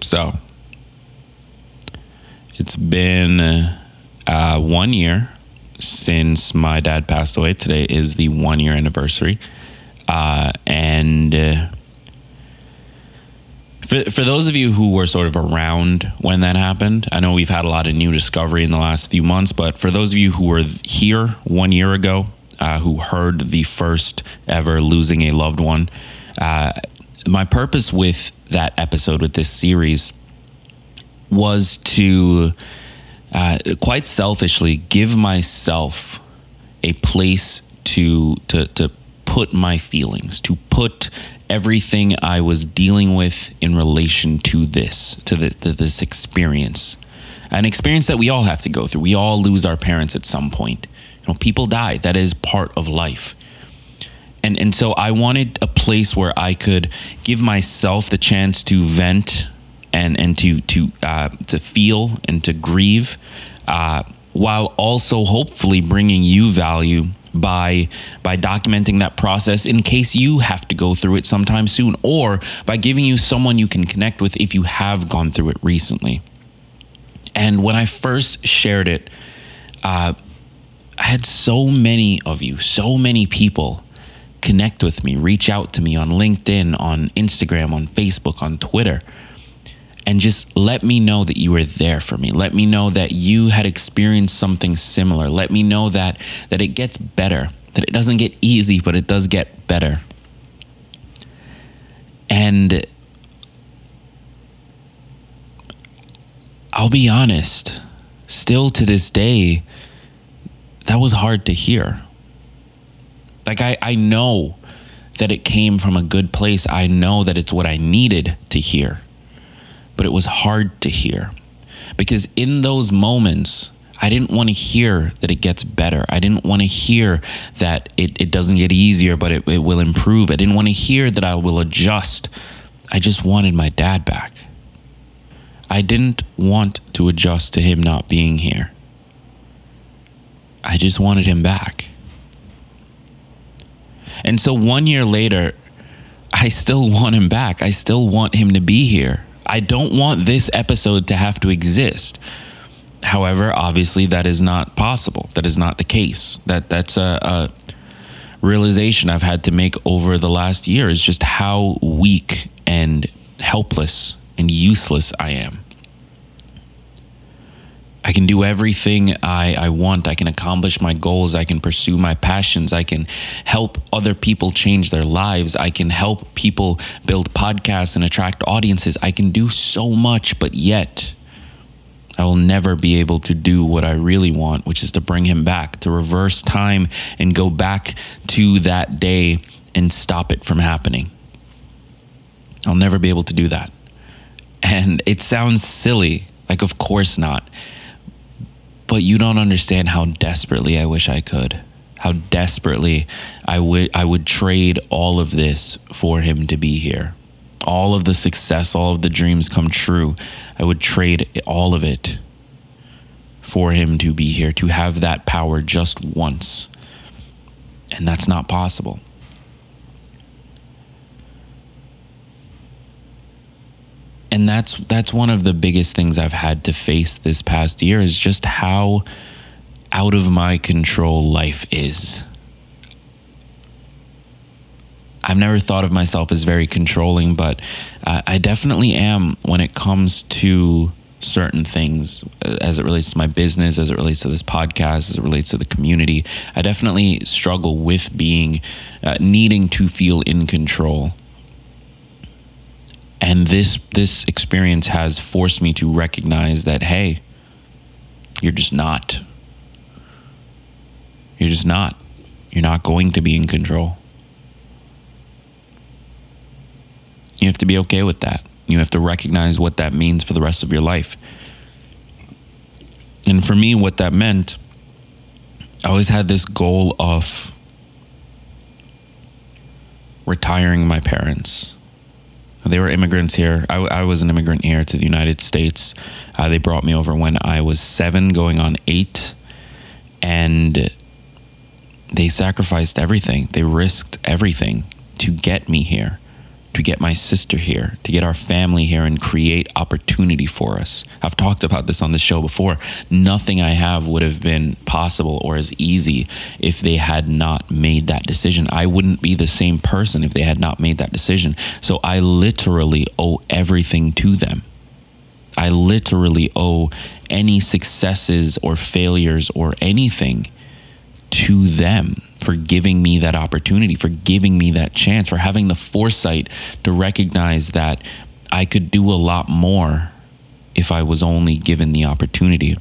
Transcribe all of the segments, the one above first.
So, it's been uh, one year since my dad passed away. Today is the one year anniversary. Uh, and uh, for, for those of you who were sort of around when that happened, I know we've had a lot of new discovery in the last few months, but for those of you who were here one year ago, uh, who heard the first ever losing a loved one, uh, my purpose with that episode, with this series, was to uh, quite selfishly give myself a place to to to put my feelings, to put everything I was dealing with in relation to this, to, the, to this experience. An experience that we all have to go through. We all lose our parents at some point. You know, people die. That is part of life. And and so I wanted a place where I could give myself the chance to vent and and to to uh, to feel and to grieve, uh, while also hopefully bringing you value by by documenting that process in case you have to go through it sometime soon or by giving you someone you can connect with if you have gone through it recently. And when i first shared it uh, i had so many of you so many people connect with me reach out to me on linkedin on instagram on facebook on twitter and just let me know that you were there for me. Let me know that you had experienced something similar. Let me know that that it gets better. That it doesn't get easy, but it does get better. And I'll be honest, still to this day, that was hard to hear. Like I, I know that it came from a good place. I know that it's what I needed to hear but it was hard to hear because in those moments, I didn't want to hear that it gets better. I didn't want to hear that it, it doesn't get easier, but it, it will improve. I didn't want to hear that I will adjust. I just wanted my dad back. I didn't want to adjust to him not being here. I just wanted him back. And so one year later, I still want him back. I still want him to be here. I don't want this episode to have to exist. However, obviously that is not possible. That is not the case. That that's a, a realization I've had to make over the last year is just how weak and helpless and useless I am. I can do everything I, I want. I can accomplish my goals. I can pursue my passions. I can help other people change their lives. I can help people build podcasts and attract audiences. I can do so much, but yet I will never be able to do what I really want, which is to bring him back, to reverse time and go back to that day and stop it from happening. I'll never be able to do that. And it sounds silly. Like, of course not. But you don't understand how desperately I wish I could. How desperately I would I would trade all of this for him to be here. All of the success, all of the dreams come true. I would trade all of it for him to be here, to have that power just once. And that's not possible. And that's that's one of the biggest things I've had to face this past year is just how out of my control life is. I've never thought of myself as very controlling, but uh, I definitely am when it comes to certain things uh, as it relates to my business, as it relates to this podcast, as it relates to the community. I definitely struggle with being, uh, needing to feel in control and this this experience has forced me to recognize that hey you're just not. You're just not. You're not going to be in control. You have to be okay with that. You have to recognize what that means for the rest of your life. And for me what that meant i always had this goal of retiring my parents they were immigrants here. I, I was an immigrant here to the United States. Uh, they brought me over when I was seven, going on eight. And they sacrificed everything, they risked everything to get me here, to get my sister here, to get our family here and create opportunity for us. I've talked about this on the show before. Nothing I have would have been possible or as easy if they had not made that decision. I wouldn't be the same person if they had not made that decision. So I literally owe everything to them. I literally owe any successes or failures or anything to them for giving me that opportunity, for giving me that chance, for having the foresight to recognize that I could do a lot more if I was only given the opportunity.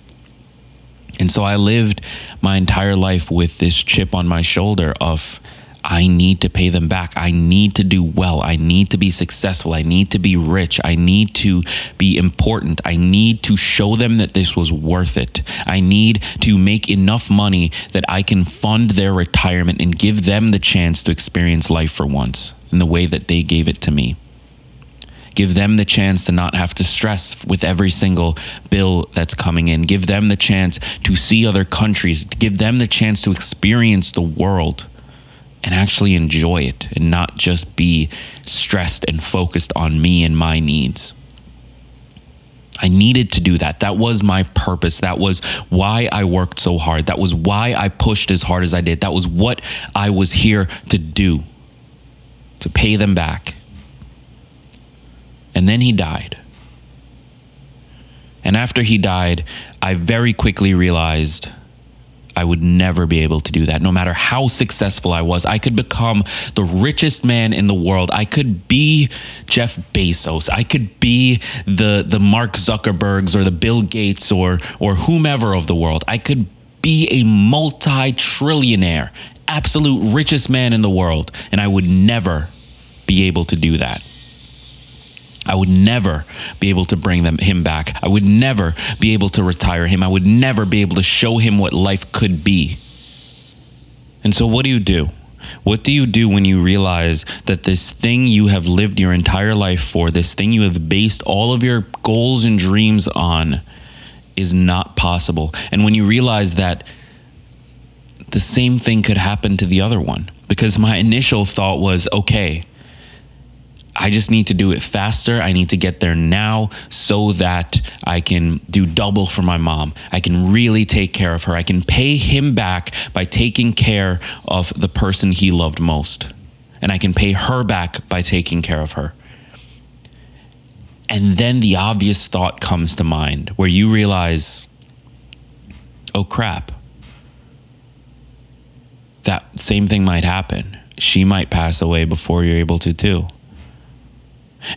And so I lived my entire life with this chip on my shoulder of I need to pay them back. I need to do well. I need to be successful. I need to be rich. I need to be important. I need to show them that this was worth it. I need to make enough money that I can fund their retirement and give them the chance to experience life for once in the way that they gave it to me. Give them the chance to not have to stress with every single bill that's coming in. Give them the chance to see other countries. Give them the chance to experience the world and actually enjoy it and not just be stressed and focused on me and my needs. I needed to do that. That was my purpose. That was why I worked so hard. That was why I pushed as hard as I did. That was what I was here to do to pay them back. And then he died. And after he died, I very quickly realized I would never be able to do that. No matter how successful I was, I could become the richest man in the world. I could be Jeff Bezos. I could be the the Mark Zuckerbergs or the Bill Gates or or whomever of the world. I could be a multi-trillionaire, absolute richest man in the world, and I would never be able to do that. I would never be able to bring them him back. I would never be able to retire him. I would never be able to show him what life could be. And so what do you do? What do you do when you realize that this thing you have lived your entire life for, this thing you have based all of your goals and dreams on, is not possible? And when you realize that the same thing could happen to the other one, because my initial thought was okay, I just need to do it faster. I need to get there now so that I can do double for my mom. I can really take care of her. I can pay him back by taking care of the person he loved most. And I can pay her back by taking care of her. And then the obvious thought comes to mind where you realize, oh crap, that same thing might happen. She might pass away before you're able to, too.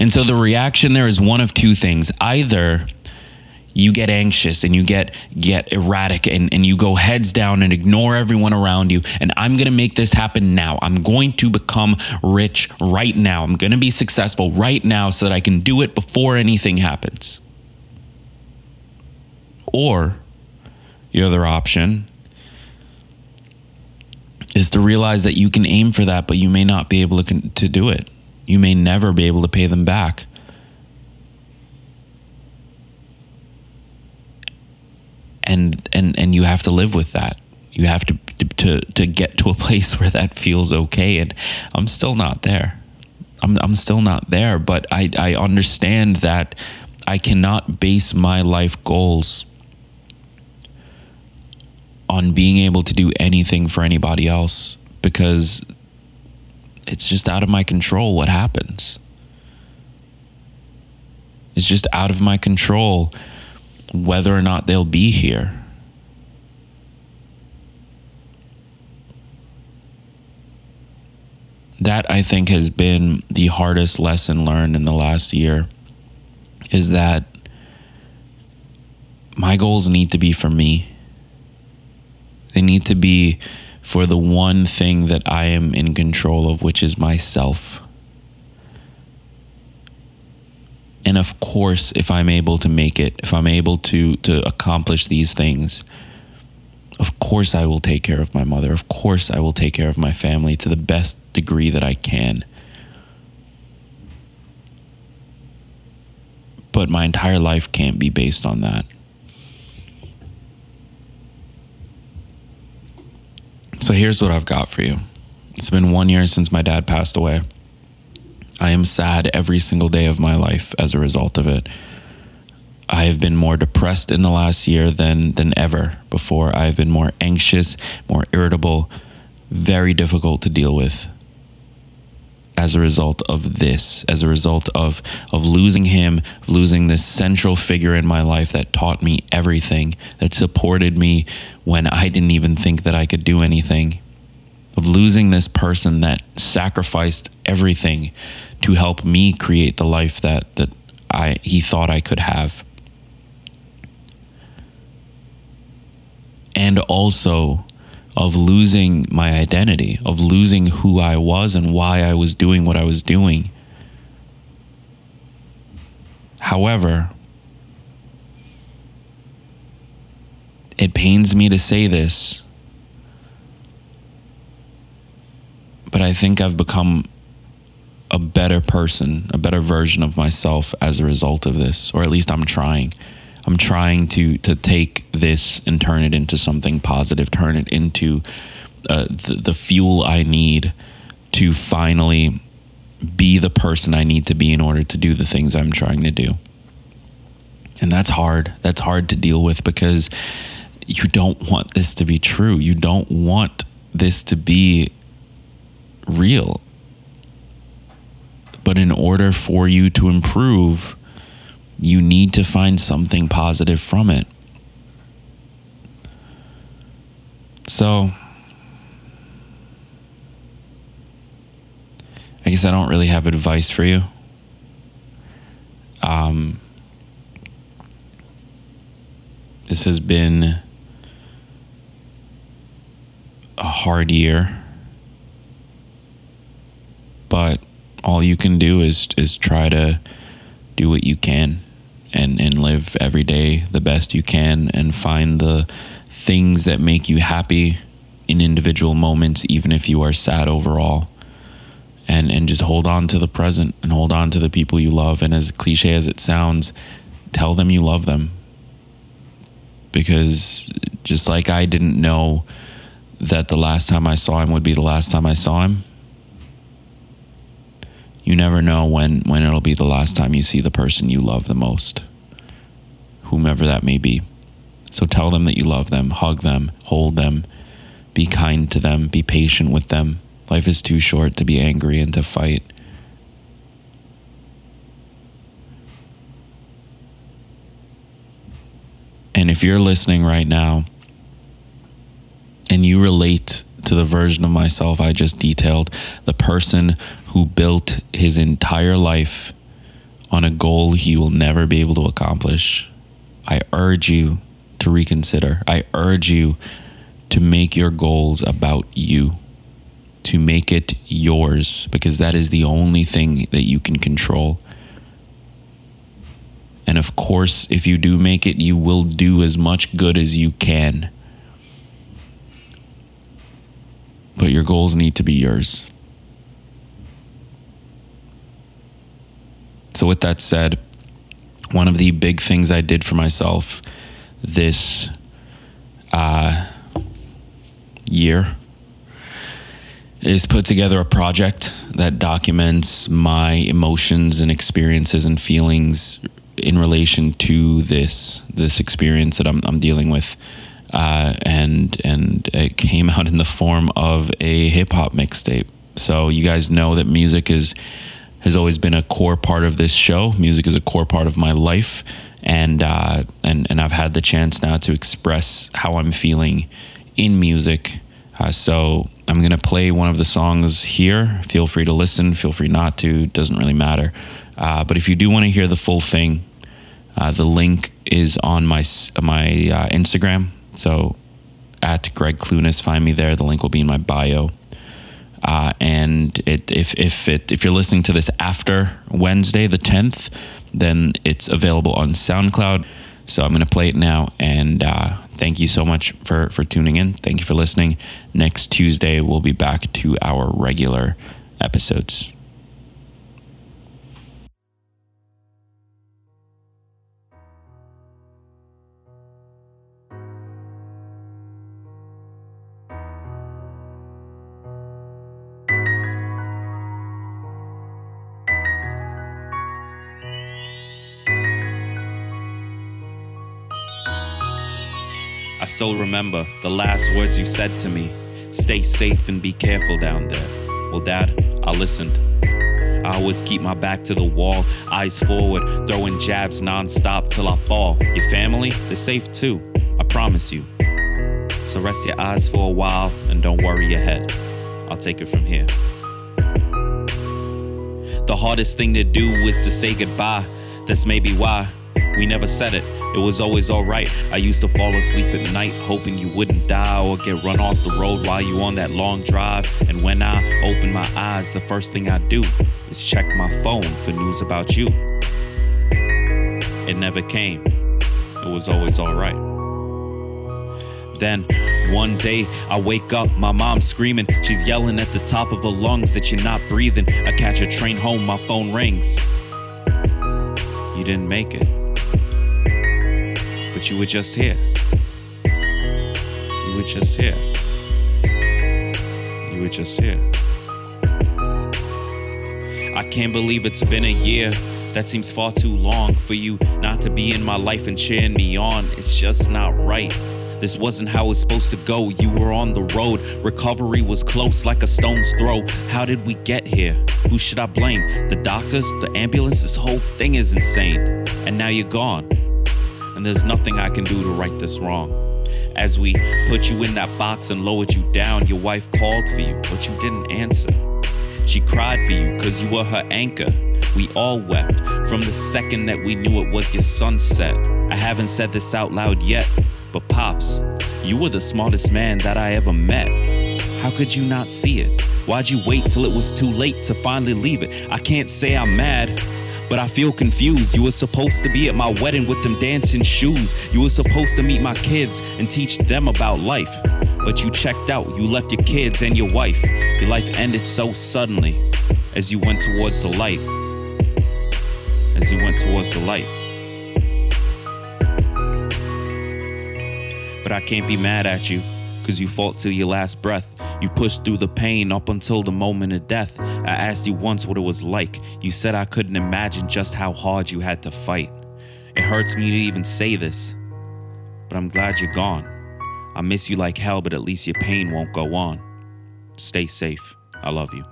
And so the reaction there is one of two things. Either you get anxious and you get get erratic and, and you go heads down and ignore everyone around you and i'm going to make this happen now. I'm going to become rich right now. I'm going to be successful right now so that i can do it before anything happens. Or the other option is to realize that you can aim for that but you may not be able to, to do it you may never be able to pay them back. And and and you have to live with that. You have to to to get to a place where that feels okay and I'm still not there. I'm I'm still not there, but I I understand that I cannot base my life goals on being able to do anything for anybody else because it's just out of my control what happens. It's just out of my control whether or not they'll be here. That I think has been the hardest lesson learned in the last year is that my goals need to be for me. They need to be for the one thing that I am in control of, which is myself. And of course, if I'm able to make it, if I'm able to to accomplish these things, of course I will take care of my mother. Of course I will take care of my family to the best degree that I can. But my entire life can't be based on that. So here's what I've got for you. It's been one year since my dad passed away. I am sad every single day of my life as a result of it. I have been more depressed in the last year than than ever before. I've been more anxious, more irritable, very difficult to deal with as a result of this, as a result of of losing him, of losing this central figure in my life that taught me everything, that supported me when I didn't even think that I could do anything. Of losing this person that sacrificed everything to help me create the life that that I he thought I could have. And also of losing my identity, of losing who I was and why I was doing what I was doing. However, it pains me to say this, but I think I've become a better person, a better version of myself as a result of this, or at least I'm trying. I'm trying to to take this and turn it into something positive, turn it into uh, the, the fuel I need to finally be the person I need to be in order to do the things I'm trying to do. And that's hard. That's hard to deal with because you don't want this to be true. You don't want this to be real. But in order for you to improve, you need to find something positive from it. So, I guess I don't really have advice for you. Um, this has been a hard year, but all you can do is is try to do what you can and and live every day the best you can and find the things that make you happy in individual moments even if you are sad overall. And and just hold on to the present and hold on to the people you love. And as cliche as it sounds tell them you love them. Because just like I didn't know that the last time I saw him would be the last time I saw him you never know when when it'll be the last time you see the person you love the most whomever that may be. So tell them that you love them hug them hold them be kind to them be patient with them. Life is too short to be angry and to fight. And if you're listening right now and you relate to the version of myself I just detailed, the person who built his entire life on a goal he will never be able to accomplish. I urge you to reconsider. I urge you to make your goals about you, to make it yours, because that is the only thing that you can control. And of course, if you do make it, you will do as much good as you can. But your goals need to be yours. So, with that said, one of the big things I did for myself this uh, year is put together a project that documents my emotions and experiences and feelings in relation to this this experience that I'm, I'm dealing with uh, and and it came out in the form of a hip hop mixtape. So you guys know that music is has always been a core part of this show. Music is a core part of my life, and uh, and and I've had the chance now to express how I'm feeling in music. Uh, so I'm gonna play one of the songs here. Feel free to listen. Feel free not to. Doesn't really matter. Uh, but if you do want to hear the full thing, uh, the link is on my my uh, Instagram. So at Gregg Clunis, find me there. The link will be in my bio. Uh, and it, if if it if you're listening to this after Wednesday the 10th, then it's available on SoundCloud. So I'm going to play it now. And uh, thank you so much for for tuning in. Thank you for listening. Next Tuesday we'll be back to our regular episodes. Still remember the last words you said to me stay safe and be careful down there. Well, Dad, I listened. I always keep my back to the wall, eyes forward, throwing jabs nonstop till I fall. Your family, they're safe too, I promise you. So rest your eyes for a while and don't worry your head. I'll take it from here. The hardest thing to do is to say goodbye. That's maybe why we never said it. It was always alright. I used to fall asleep at night, hoping you wouldn't die or get run off the road while you on that long drive. And when I open my eyes, the first thing I do is check my phone for news about you. It never came. It was always alright. Then one day I wake up, my mom screaming. She's yelling at the top of her lungs that you're not breathing. I catch a train home, my phone rings. You didn't make it. But you were just here. You were just here. You were just here. I can't believe it's been a year. That seems far too long for you not to be in my life and cheering me on. It's just not right. This wasn't how it was supposed to go. You were on the road. Recovery was close like a stone's throw. How did we get here? Who should I blame? The doctors? The ambulance? This whole thing is insane. And now you're gone. And there's nothing I can do to right this wrong. As we put you in that box and lowered you down, your wife called for you, but you didn't answer. She cried for you because you were her anchor. We all wept from the second that we knew it was your sunset. I haven't said this out loud yet, but Pops, you were the smartest man that I ever met. How could you not see it? Why'd you wait till it was too late to finally leave it? I can't say I'm mad, but I feel confused. You were supposed to be at my wedding with them dancing shoes. You were supposed to meet my kids and teach them about life. But you checked out. You left your kids and your wife. Your life ended so suddenly as you went towards the light. As you went towards the light. But I can't be mad at you, cause you fought till your last breath. You pushed through the pain up until the moment of death. I asked you once what it was like. You said I couldn't imagine just how hard you had to fight. It hurts me to even say this, but I'm glad you're gone. I miss you like hell, but at least your pain won't go on. Stay safe. I love you.